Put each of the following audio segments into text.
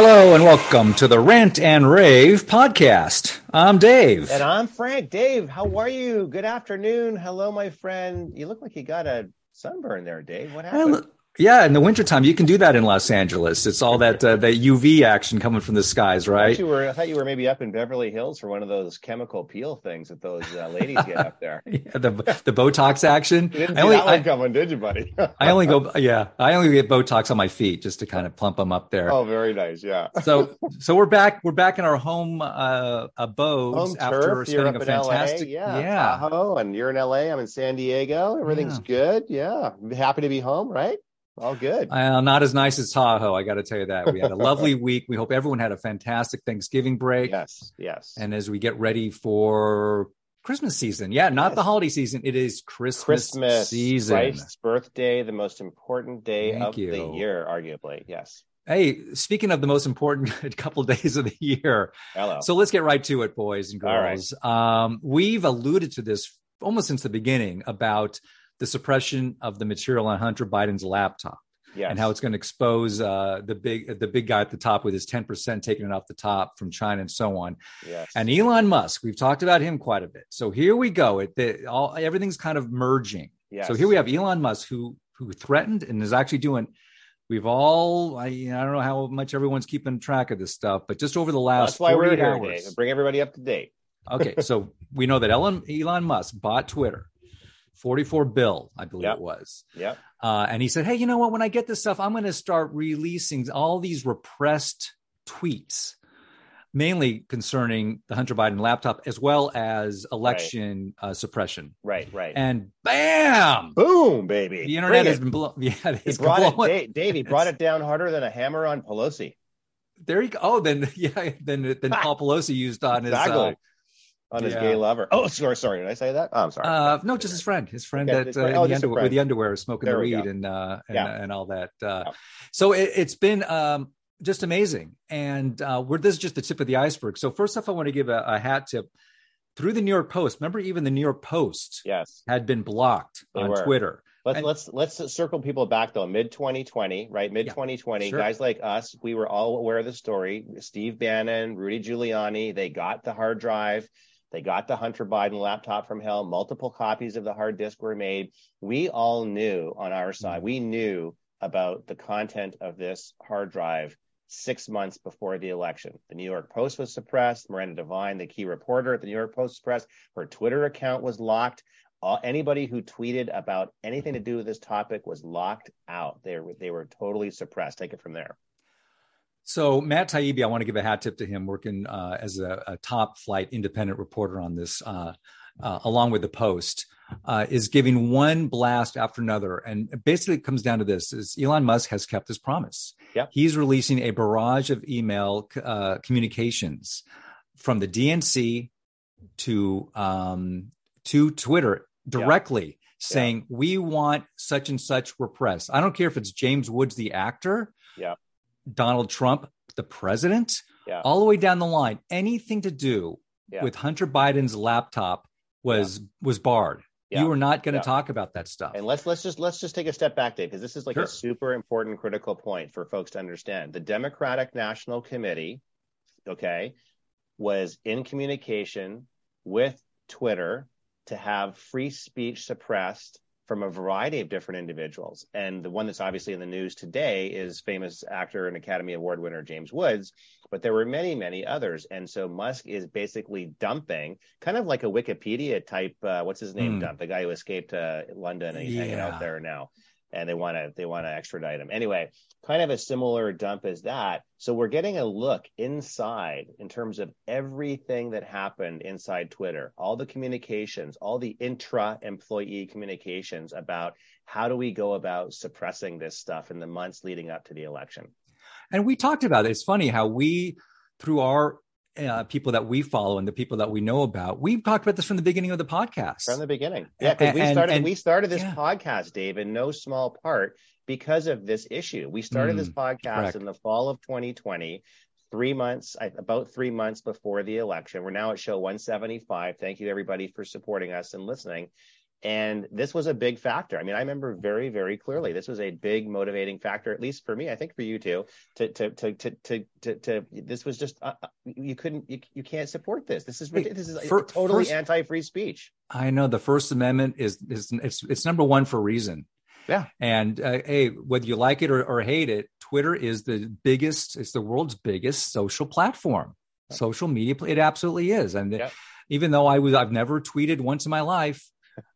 Hello and welcome to the Rant and Rave podcast. I'm Dave. And I'm Frank. Dave, how are you? Good afternoon. Hello, my friend. You look like you got a sunburn there, Dave. What happened? Yeah, in the wintertime, you can do that in Los Angeles. It's all that uh, that UV action coming from the skies, right? I thought, you were, I thought you were maybe up in Beverly Hills for one of those chemical peel things that those uh, ladies get up there. yeah, the the Botox action. You didn't I only, that one coming, did you, buddy? I only go, yeah, I only get Botox on my feet just to kind of plump them up there. Oh, very nice, yeah. so, so we're back. We're back in our home uh, abodes home after turf. spending a fantastic, LA, yeah, yeah. Tahoe, and you're in LA. I'm in San Diego. Everything's yeah. good. Yeah, happy to be home, right? All good. Uh, not as nice as Tahoe, I got to tell you that. We had a lovely week. We hope everyone had a fantastic Thanksgiving break. Yes, yes. And as we get ready for Christmas season, yeah, not yes. the holiday season. It is Christmas, Christmas season. Christ's birthday, the most important day Thank of you. the year, arguably. Yes. Hey, speaking of the most important couple of days of the year, Hello. so let's get right to it, boys and girls. Um, we've alluded to this almost since the beginning about the suppression of the material on Hunter Biden's laptop. Yes. And how it's going to expose uh, the big the big guy at the top with his ten percent taking it off the top from China and so on. Yes. And Elon Musk, we've talked about him quite a bit. So here we go. It the, all everything's kind of merging. Yes. So here we have Elon Musk who who threatened and is actually doing. We've all I, I don't know how much everyone's keeping track of this stuff, but just over the last that's why we're here, hours, Dave, bring everybody up to date. okay, so we know that Elon Elon Musk bought Twitter 44 bill, I believe yep. it was. Yeah. Uh, and he said, Hey, you know what? When I get this stuff, I'm going to start releasing all these repressed tweets, mainly concerning the Hunter Biden laptop, as well as election right. uh, suppression. Right, right. And bam, boom, baby. The internet Bring has it. been blown. Yeah, he brought it, Dave, Dave, brought it down harder than a hammer on Pelosi. There you go. Oh, then yeah, then then Paul Pelosi used on exactly. his uh, on his yeah. gay lover. Oh, sorry, sorry. Did I say that? Oh, I'm sorry. Uh, no, just his friend, his friend okay, that uh, oh, the under, with the underwear, smoking there the weed and uh, and, yeah. and all that. Uh, yeah. So it, has been um, just amazing, and uh, we're this is just the tip of the iceberg. So first off, I want to give a, a, hat tip through the New York Post. Remember, even the New York Post, yes, had been blocked they on were. Twitter. Let's and, let's let's circle people back though. Mid 2020, right? Mid 2020, sure. guys like us, we were all aware of the story. Steve Bannon, Rudy Giuliani, they got the hard drive they got the Hunter Biden laptop from hell. Multiple copies of the hard disk were made. We all knew on our side, we knew about the content of this hard drive six months before the election. The New York Post was suppressed. Miranda Devine, the key reporter at the New York Post, suppressed. Her Twitter account was locked. Uh, anybody who tweeted about anything to do with this topic was locked out. They were, they were totally suppressed. Take it from there. So Matt Taibbi, I want to give a hat tip to him, working uh, as a, a, top flight independent reporter on this, uh, uh, along with the Post, uh, is giving one blast after another, and basically it comes down to this: is Elon Musk has kept his promise. Yep. he's releasing a barrage of email uh, communications from the DNC to um, to Twitter directly. Yep. Saying we want such and such repressed. I don't care if it's James Woods, the actor, yeah Donald Trump, the president, yeah. all the way down the line, anything to do yeah. with Hunter Biden's laptop was yeah. was barred. You were not going to talk about that stuff. And let's let's just let's just take a step back, Dave, because this is like sure. a super important critical point for folks to understand. The Democratic National Committee, okay, was in communication with Twitter to have free speech suppressed from a variety of different individuals. And the one that's obviously in the news today is famous actor and Academy Award winner James Woods, but there were many, many others. And so Musk is basically dumping, kind of like a Wikipedia type, uh, what's his name, mm. dump, the guy who escaped uh, London and he's yeah. hanging out there now and they want to they want to extradite him. Anyway, kind of a similar dump as that. So we're getting a look inside in terms of everything that happened inside Twitter, all the communications, all the intra employee communications about how do we go about suppressing this stuff in the months leading up to the election. And we talked about it. It's funny how we through our uh, people that we follow and the people that we know about. We've talked about this from the beginning of the podcast. From the beginning, yeah. Because we started and, we started this yeah. podcast, Dave, in no small part because of this issue. We started mm, this podcast correct. in the fall of 2020, three months, about three months before the election. We're now at show 175. Thank you everybody for supporting us and listening. And this was a big factor. I mean, I remember very, very clearly. This was a big motivating factor, at least for me. I think for you too. To to to to to to, to this was just uh, uh you couldn't you, you can't support this. This is this is for, totally first, anti-free speech. I know the First Amendment is is it's it's number one for a reason. Yeah. And uh, hey, whether you like it or, or hate it, Twitter is the biggest. It's the world's biggest social platform, social media. It absolutely is. And yeah. even though I was, I've never tweeted once in my life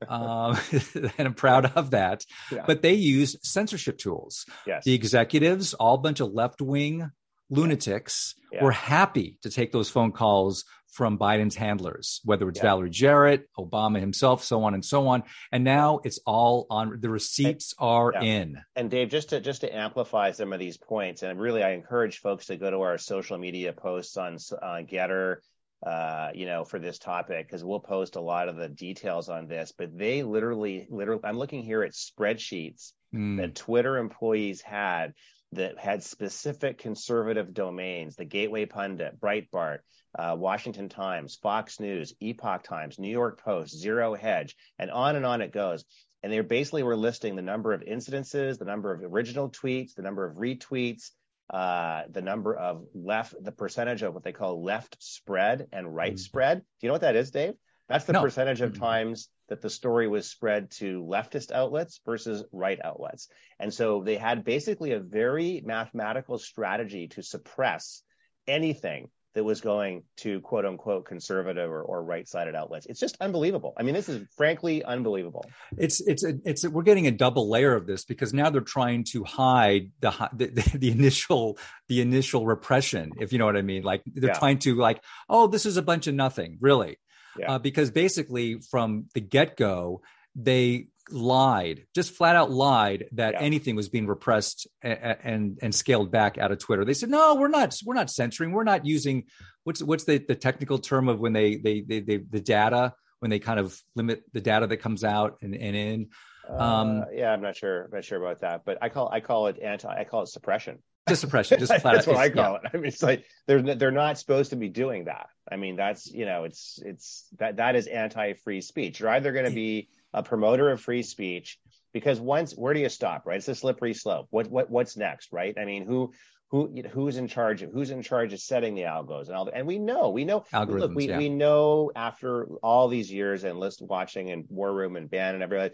um, and I'm proud of that. Yeah. But they use censorship tools. Yes. The executives, all bunch of left wing lunatics, yeah. were happy to take those phone calls from Biden's handlers, whether it's yeah. Valerie Jarrett, Obama himself, so on and so on. And now it's all on the receipts are yeah. in. And Dave, just to just to amplify some of these points, and really I encourage folks to go to our social media posts on uh, Gettr uh, you know, for this topic because we'll post a lot of the details on this. But they literally, literally, I'm looking here at spreadsheets mm. that Twitter employees had that had specific conservative domains: the Gateway Pundit, Breitbart, uh, Washington Times, Fox News, Epoch Times, New York Post, Zero Hedge, and on and on it goes. And they basically were listing the number of incidences, the number of original tweets, the number of retweets, uh, the number of left, the percentage of what they call left spread and right mm-hmm. spread. Do you know what that is, Dave? That's the no. percentage of times that the story was spread to leftist outlets versus right outlets. And so they had basically a very mathematical strategy to suppress anything that was going to quote unquote conservative or, or right sided outlets. It's just unbelievable. I mean, this is frankly unbelievable. It's it's a, it's a, we're getting a double layer of this because now they're trying to hide the the, the initial the initial repression, if you know what I mean. Like they're yeah. trying to like, oh, this is a bunch of nothing, really, yeah. uh, because basically from the get go they lied, just flat out lied that yeah. anything was being repressed and, and, and scaled back out of Twitter. They said, "No, we're not. We're not censoring. We're not using what's what's the, the technical term of when they, they they they the data when they kind of limit the data that comes out and, and in." Um, uh, yeah, I'm not sure. I'm not sure about that, but I call I call it anti. I call it suppression. Just suppression. Just flat that's what I call yeah. it. I mean, it's like they're they're not supposed to be doing that. I mean, that's you know, it's it's that that is anti free speech. You're either going to be a promoter of free speech because once where do you stop right it's a slippery slope what what what's next right i mean who who who's in charge of who's in charge of setting the algos and all that and we know we know Algorithms, look we, yeah. we know after all these years and list watching and war room and Bannon everything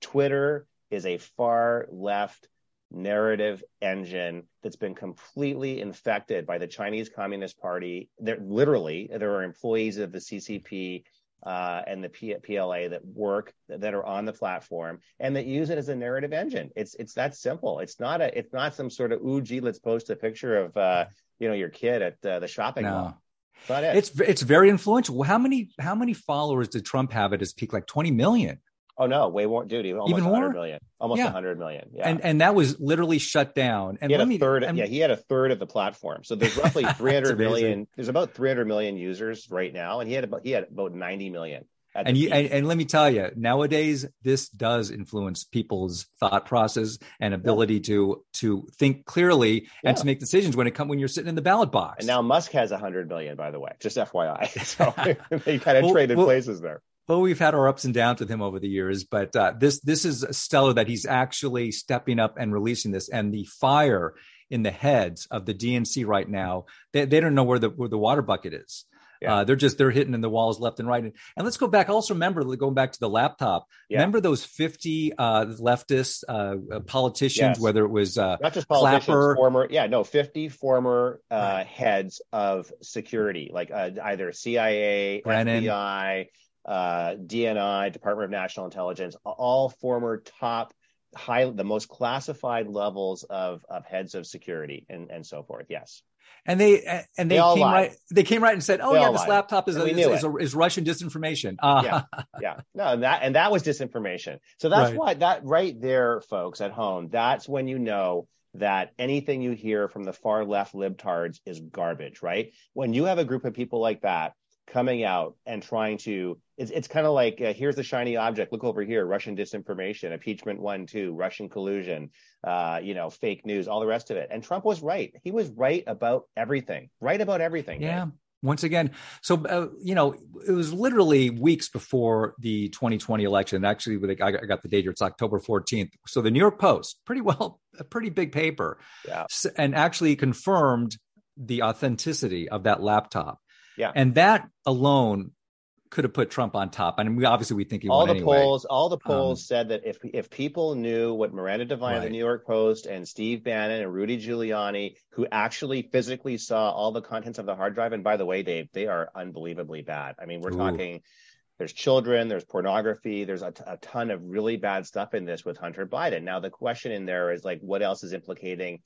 twitter is a far left narrative engine that's been completely infected by the Chinese Communist Party. There literally there are employees of the CCP uh, and the P- PLA that work that are on the platform and that use it as a narrative engine. It's it's that simple. It's not a it's not some sort of ooh gee let's post a picture of uh, you know your kid at uh, the shopping no. mall. It. It's it's very influential. How many how many followers did Trump have at his peak? Like twenty million. Oh no, way more, dude. Almost Even 100 more? million. Almost yeah. 100 million. Yeah. And and that was literally shut down. And he had a me, third. And, yeah, he had a third of the platform. So there's roughly 300 million. There's about 300 million users right now, and he had about he had about 90 million. And you and, and, let me tell you, nowadays this does influence people's thought process and ability yeah. to to think clearly yeah. and to make decisions when it come when you're sitting in the ballot box. And now Musk has 100 million, by the way, just FYI. So they kind of well, traded well, places there well, we've had our ups and downs with him over the years, but uh, this this is stellar that he's actually stepping up and releasing this. And the fire in the heads of the DNC right now, they, they don't know where the where the water bucket is. Yeah. Uh, they're just they're hitting in the walls left and right. And, and, let's go back. Also, remember going back to the laptop. Yeah. Remember those fifty uh, leftist uh, uh politicians, yes. whether it was uh, not just politicians, Clapper, former yeah no fifty former uh, right. heads of security, like either CIA, Brennan. FBI DNI, Department of National Intelligence, all former top high, the most classified levels of, of heads of security and, and so forth. Yes. And they and they, they came right. They came right and said, "Oh they yeah, this lied. laptop is a, is, is, is, Russian disinformation." Uh. Yeah, yeah, no, and that and that was disinformation. So that's right. why that right there, folks at home, that's when you know that anything you hear from the far left libtards is garbage. Right? When you have a group of people like that coming out and trying to it's, it's kind of like uh, here's the shiny object look over here russian disinformation impeachment one two russian collusion uh, you know fake news all the rest of it. And trump was right. He was right about everything right about everything yeah. Once again so uh, you know it was literally weeks before the 2020 election. Actually i got the date here. It's october 14th so the new york post pretty well a pretty big paper yeah. and actually confirmed the authenticity of that laptop. Yeah. And that alone could have put Trump on top. I mean, we obviously we think he all the anyway. polls. All the polls um, said that if if people knew what Miranda Devine right. of the New York Post and Steve Bannon and Rudy Giuliani, who actually physically saw all the contents of the hard drive, and by the way, Dave, they are unbelievably bad. I mean, we're Ooh. talking. There's children, there's pornography, there's a, t- a ton of really bad stuff in this with Hunter Biden. Now, the question in there is like, what else is implicating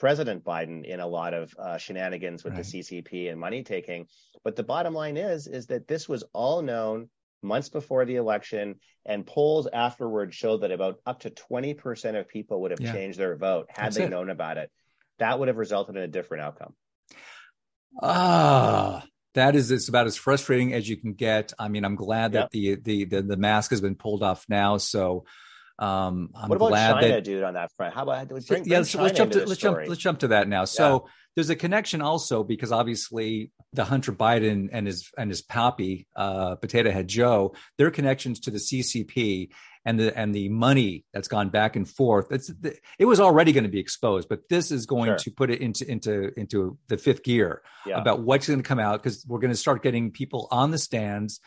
President Biden in a lot of uh, shenanigans with right. the CCP and money taking. But the bottom line is, is that this was all known months before the election, and polls afterwards showed that about up to 20% of people would have yeah. changed their vote had That's they it. known about it. That would have resulted in a different outcome. Ah, that is it's about as frustrating as you can get. I mean, I'm glad yep. that the, the the the mask has been pulled off now, so um, I'm what about glad China, that, dude, on that front? How about bring, bring yeah? Let's, let's jump to let's jump let's jump to that now. So yeah. there's a connection also because obviously the Hunter Biden and his and his poppy uh, potato head Joe, their connections to the CCP and the and the money that's gone back and forth. It's it was already going to be exposed, but this is going sure. to put it into into into the fifth gear yeah. about what's going to come out because we're going to start getting people on the stands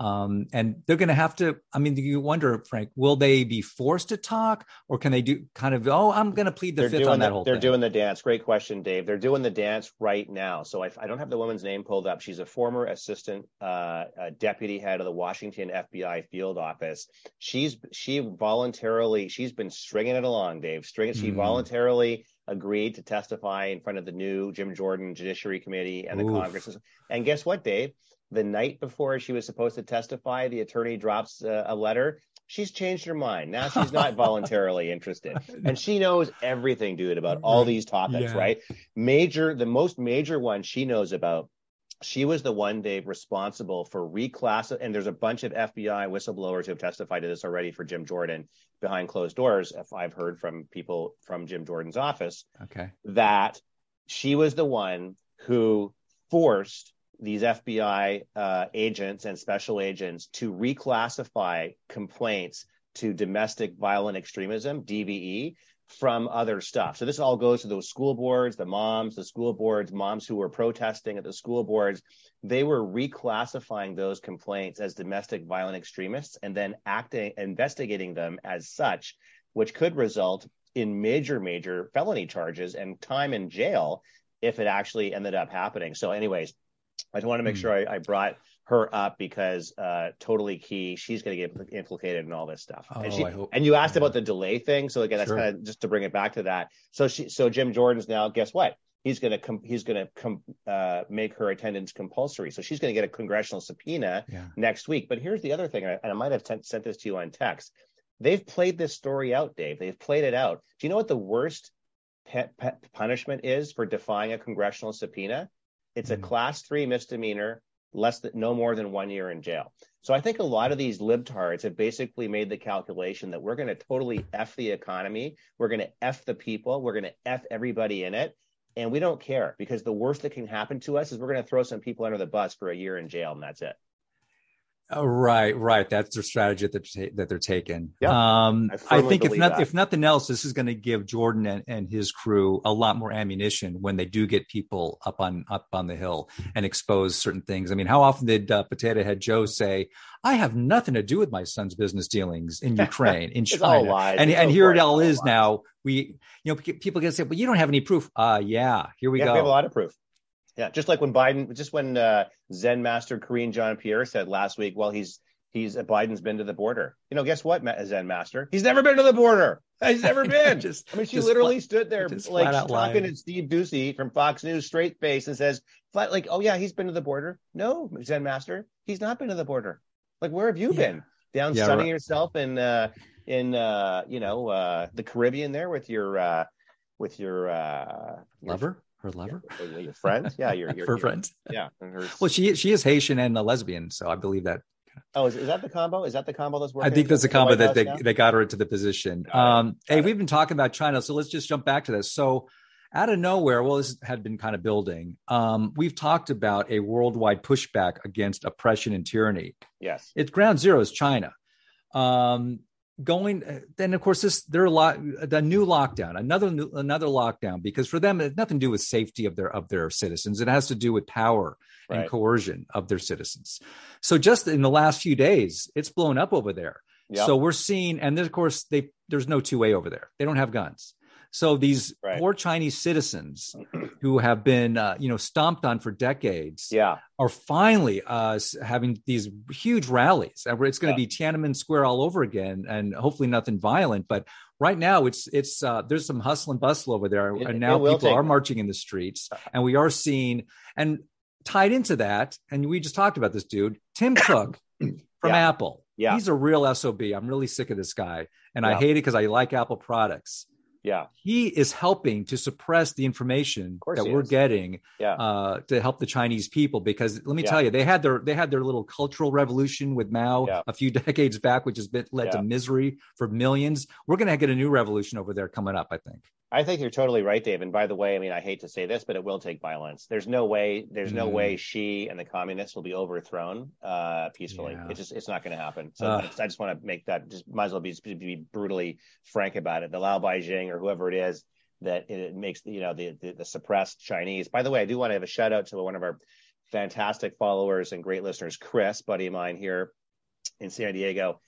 um, and they're going to have to, I mean, you wonder, Frank, will they be forced to talk or can they do kind of, oh, I'm going to plead the they're fifth on that the, whole They're thing. doing the dance. Great question, Dave. They're doing the dance right now. So I, I don't have the woman's name pulled up. She's a former assistant uh, uh, deputy head of the Washington FBI field office. She's, she voluntarily, she's been stringing it along, Dave. Stringing, mm. she voluntarily agreed to testify in front of the new Jim Jordan Judiciary Committee and the Oof. Congress. And guess what, Dave? The night before she was supposed to testify, the attorney drops uh, a letter. She's changed her mind. Now she's not voluntarily interested. And she knows everything, dude, about all these topics, yeah. right? Major, the most major one she knows about. She was the one, Dave, responsible for reclass. And there's a bunch of FBI whistleblowers who have testified to this already for Jim Jordan behind closed doors. If I've heard from people from Jim Jordan's office, okay, that she was the one who forced these FBI uh, agents and special agents to reclassify complaints to domestic violent extremism, DVE, from other stuff. So this all goes to those school boards, the moms, the school boards, moms who were protesting at the school boards. They were reclassifying those complaints as domestic violent extremists and then acting, investigating them as such, which could result in major, major felony charges and time in jail if it actually ended up happening. So, anyways, I just want to make mm. sure I, I, brought her up because uh, totally key. She's going to get implicated in all this stuff. Oh, and, she, hope, and you asked yeah. about the delay thing, so again, that's sure. kind of just to bring it back to that. So she, so Jim Jordan's now. Guess what? He's going to com- he's going to com- uh, make her attendance compulsory. So she's going to get a congressional subpoena yeah. next week. But here's the other thing, and I might have t- sent this to you on text. They've played this story out, Dave. They've played it out. Do you know what the worst pe- pe- punishment is for defying a congressional subpoena? It's mm-hmm. a class three misdemeanor, less than no more than one year in jail. So I think a lot of these libtards have basically made the calculation that we're going to totally f the economy, we're going to f the people, we're going to f everybody in it, and we don't care because the worst that can happen to us is we're going to throw some people under the bus for a year in jail, and that's it. Oh, right, right. That's their strategy that they're, ta- that they're taking. Yeah, um, I, I, think if not, if nothing else, this is going to give Jordan and, and, his crew a lot more ammunition when they do get people up on up on the hill and expose certain things. I mean, how often did uh, Potato Head Joe say, "I have nothing to do with my son's business dealings in Ukraine, in China," and it's and here it all is lies. now. We, you know, people can say, "Well, you don't have any proof." Uh yeah, here we yeah, go. We have a lot of proof. Yeah, just like when Biden, just when uh, Zen Master Karine Jean-Pierre said last week, well, he's he's uh, Biden's been to the border. You know, guess what, Zen Master? He's never been to the border. He's never been. just, I mean, she literally flat, stood there like talking to Steve Doocy from Fox News, straight face, and says, flat, like, oh yeah, he's been to the border. No, Zen Master, he's not been to the border. Like, where have you yeah. been? Down yeah, sunning right. yourself in uh, in uh, you know uh, the Caribbean there with your uh, with your uh, lover her lover, yeah, your friend, yeah, your, your her friend, yeah. Well, she she is Haitian and a lesbian, so I believe that. Oh, is, is that the combo? Is that the combo that's working? I think that's the combo that they, they got her into the position. Um, hey, we've been talking about China, so let's just jump back to this. So, out of nowhere, well, this had been kind of building. Um, we've talked about a worldwide pushback against oppression and tyranny. Yes, it's ground zero is China. Um, going uh, then of course this there are a lot the new lockdown another another lockdown because for them it's nothing to do with safety of their of their citizens. It has to do with power right. and coercion of their citizens. So just in the last few days it's blown up over there. Yep. so we're seeing and then of course they there's no two way over there. They don't have guns so these right. poor Chinese citizens who have been, uh, you know, stomped on for decades, yeah. are finally uh, having these huge rallies. It's going to yeah. be Tiananmen Square all over again, and hopefully nothing violent. But right now, it's it's uh, there's some hustle and bustle over there, it, and now people are marching in the streets, and we are seeing and tied into that. And we just talked about this dude, Tim Cook from yeah. Apple. Yeah. He's a real SOB. I'm really sick of this guy. And yeah. I hate it because I like Apple products. Yeah. He is helping to suppress the information that we're is. getting yeah. uh, to help the Chinese people because let me yeah. tell you, they had their they had their little cultural revolution with Mao yeah. a few decades back, which has been, led to misery for millions. We're going to get a new revolution over there coming up, I think. I think you're totally right, Dave. And by the way, I mean I hate to say this, but it will take violence. There's no way. There's mm. no way Xi and the communists will be overthrown uh, peacefully. Yeah. It's just it's not going to happen. So uh, I just want to make that. Just might as well be, be brutally frank about it. The Lao Baixing or whoever it is that it makes you know the, the the suppressed Chinese. By the way, I do want to have a shout out to one of our fantastic followers and great listeners, Chris, buddy of mine here in San Diego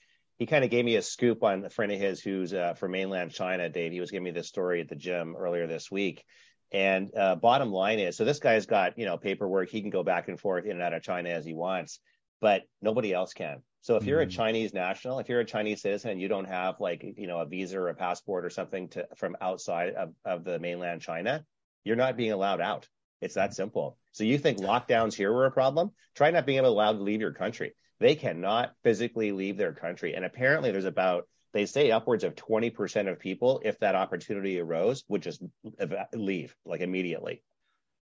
he kind of gave me a scoop on a friend of his who's uh, from mainland China, Dave. He was giving me this story at the gym earlier this week. And uh, bottom line is, so this guy's got you know paperwork. He can go back and forth in and out of China as he wants, but nobody else can. So if you're mm-hmm. a Chinese national, if you're a Chinese citizen and you don't have like you know a visa or a passport or something to from outside of, of the mainland China, you're not being allowed out. It's that simple. So you think lockdowns here were a problem? Try not being allowed to leave your country they cannot physically leave their country. And apparently, there's about they say upwards of 20% of people, if that opportunity arose, would just leave like immediately.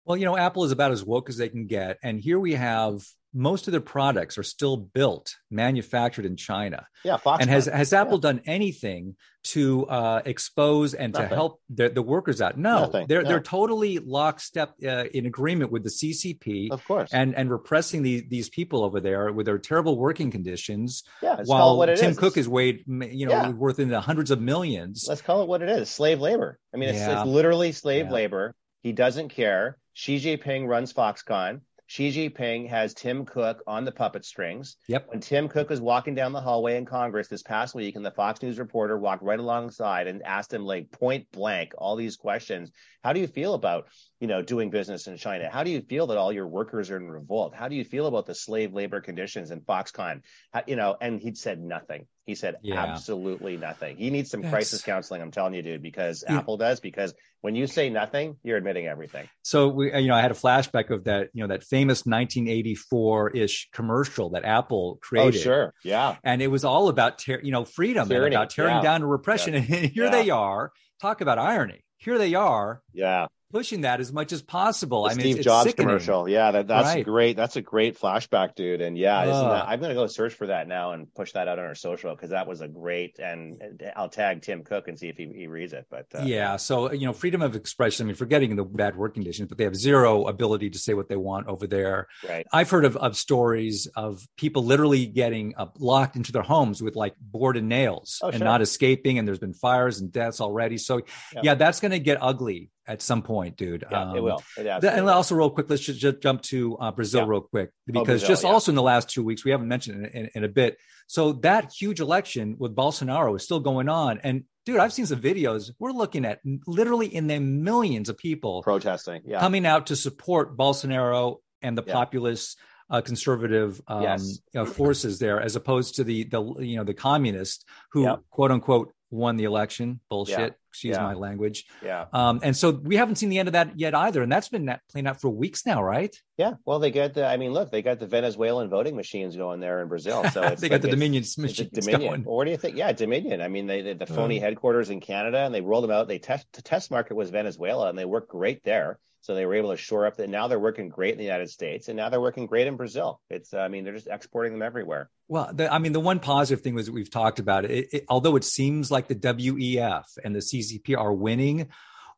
Well, you know, Apple is about as woke as they can get. And here we have most of their products are still built, manufactured in China. Yeah, Foxconn. And has has Apple yeah. done anything to uh, expose and Nothing. to help the, the, workers out? No, Nothing. they're no. they're totally lockstep uh, in agreement with the CCP, of course, and and repressing these these people over there with their terrible working conditions. Yeah, while Tim is. Cook is weighed, you know, yeah. worth in the hundreds of millions. Let's call it what it is: slave labor. I mean, it's, yeah. it's literally slave labor. He doesn't care. Xi Jinping runs Foxconn. Xi Jinping has Tim Cook on the puppet strings. Yep. When Tim Cook was walking down the hallway in Congress this past week, and the Fox News reporter walked right alongside and asked him like point blank all these questions. How do you feel about you know doing business in China? How do you feel that all your workers are in revolt? How do you feel about the slave labor conditions in Foxconn? How, you know, and he said nothing. He said yeah. absolutely nothing. He needs some That's... crisis counseling. I'm telling you, dude, because yeah. Apple does. Because when you say nothing, you're admitting everything. So we, uh, you know, I had a flashback of that, you know, that famous 1984-ish commercial that Apple oh, created. Oh, sure, yeah. And it was all about, you know, freedom Tyranny. and about tearing yeah. down repression. And here they are. Talk about irony. Here they are. Yeah pushing that as much as possible. The I mean, Steve it's, Jobs commercial. Yeah, that, that's right. great. That's a great flashback, dude. And yeah, uh, that, I'm going to go search for that now and push that out on our social because that was a great. And I'll tag Tim Cook and see if he, he reads it. But uh, yeah, so you know, freedom of expression. I mean, forgetting the bad work conditions, but they have zero ability to say what they want over there. Right. I've heard of, of stories of people literally getting uh, locked into their homes with like board and nails oh, and sure. not escaping. And there's been fires and deaths already. So yeah, yeah that's going to get ugly at some point, dude. Yeah, um, it will. It and also, real quick, let's just, just jump to uh, Brazil yeah. real quick oh, because oh, Brazil, just yeah. also in the last two weeks, we haven't mentioned it in, in, in, a bit. So that huge election with Bolsonaro is still going on, and dude, I've seen some videos. We're looking at literally in the millions of people protesting, yeah. coming out to support Bolsonaro and the populist uh, conservative um, yes. know, forces there, as opposed to the the you know the communists who quote unquote won the election. Bullshit. Excuse yeah. my language. Yeah. Um, and so we haven't seen the end of that yet either. And that's been that playing out for weeks now, right? Yeah. Well, they got the, I mean, look, they got the Venezuelan voting machines going there in Brazil. So they like got the Dominion machines Dominion. Going. What do you think? Yeah, Dominion. I mean, they, they the phony uh. headquarters in Canada and they rolled them out. They test, the test market was Venezuela and they worked great there. So they were able to shore up that. Now they're working great in the United States, and now they're working great in Brazil. It's, I mean, they're just exporting them everywhere. Well, the, I mean, the one positive thing was that we've talked about it, it, Although it seems like the WEF and the CCP are winning,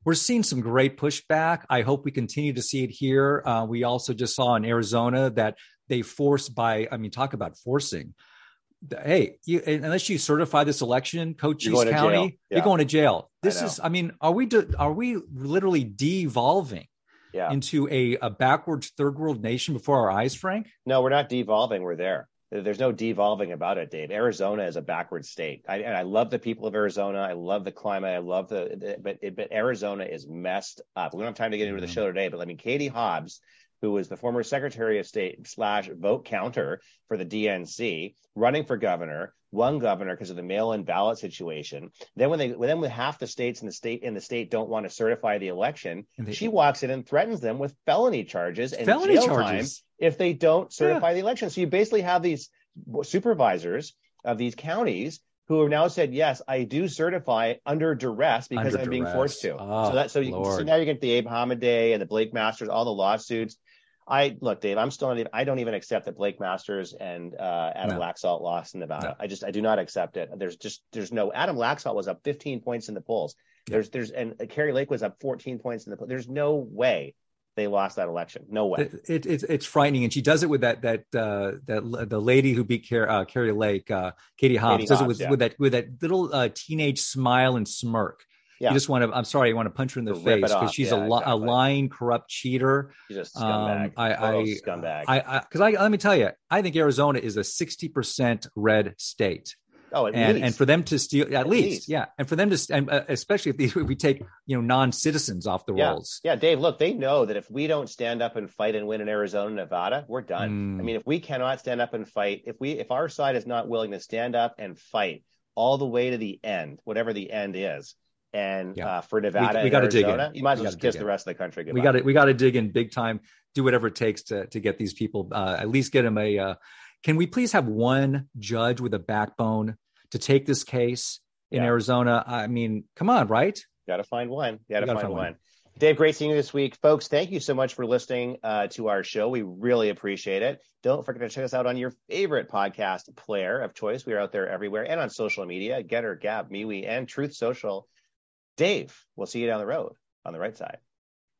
we're seeing some great pushback. I hope we continue to see it here. Uh, we also just saw in Arizona that they forced by, I mean, talk about forcing. Hey, you, unless you certify this election, Cochise County, yeah. you're going to jail. This I is, I mean, are we de- are we literally devolving yeah. into a, a backwards third world nation before our eyes, Frank? No, we're not devolving. We're there. There's no devolving about it, Dave. Arizona is a backward state. I, and I love the people of Arizona. I love the climate. I love the, but it, but Arizona is messed up. We don't have time to get into the mm-hmm. show today, but I mean, Katie Hobbs who was the former Secretary of State slash vote counter for the DNC, running for governor, won governor because of the mail-in ballot situation. Then when they then when half the states in the state in the state don't want to certify the election, they, she walks in and threatens them with felony charges and felony jail charges. time if they don't certify yeah. the election. So you basically have these supervisors of these counties who have now said, yes, I do certify under duress because under I'm duress. being forced to. Oh, so ah, that so, you, so now you get the Abe Hamadeh and the Blake Masters, all the lawsuits. I look, Dave. I'm still not. Even, I don't even accept that Blake Masters and uh, Adam no. Laxalt lost in Nevada. No. I just I do not accept it. There's just there's no. Adam Laxalt was up 15 points in the polls. There's there's and Kari Lake was up 14 points in the polls. There's no way they lost that election. No way. It, it, it's it's frightening, and she does it with that that uh, that the lady who beat Car- uh, Kari Lake, uh, Katie Hobbs, Katie does Hobbs, it with, yeah. with that with that little uh, teenage smile and smirk. Yeah. You just want to. I'm sorry. You want to punch her in the face because she's yeah, a, exactly. a lying, corrupt cheater. She's a scumbag. Um, I, I, scumbag. I, because I, I, let me tell you, I think Arizona is a 60 percent red state. Oh, and least. and for them to steal at, at least, least, yeah, and for them to and uh, especially if, these, if we take you know non citizens off the yeah. rolls. Yeah, Dave. Look, they know that if we don't stand up and fight and win in Arizona, Nevada, we're done. Mm. I mean, if we cannot stand up and fight, if we if our side is not willing to stand up and fight all the way to the end, whatever the end is, and yeah. uh, for Nevada, we, we got to dig in. You might as well just kiss the rest of the country. Goodbye. We got to we got to dig in big time. Do whatever it takes to to get these people. Uh, at least get them a. Uh, can we please have one judge with a backbone to take this case in yeah. Arizona? I mean, come on, right? Got to find one. Got to find, find, one. one. Dave, great seeing you this week. Folks, thank you so much for listening uh, to our show. We really appreciate it. Don't forget to check us out on your favorite podcast player of choice. We are out there everywhere and on social media, Gettr, Gab, MeWe, and Truth Social. Dave, we'll see you down the road on the right side.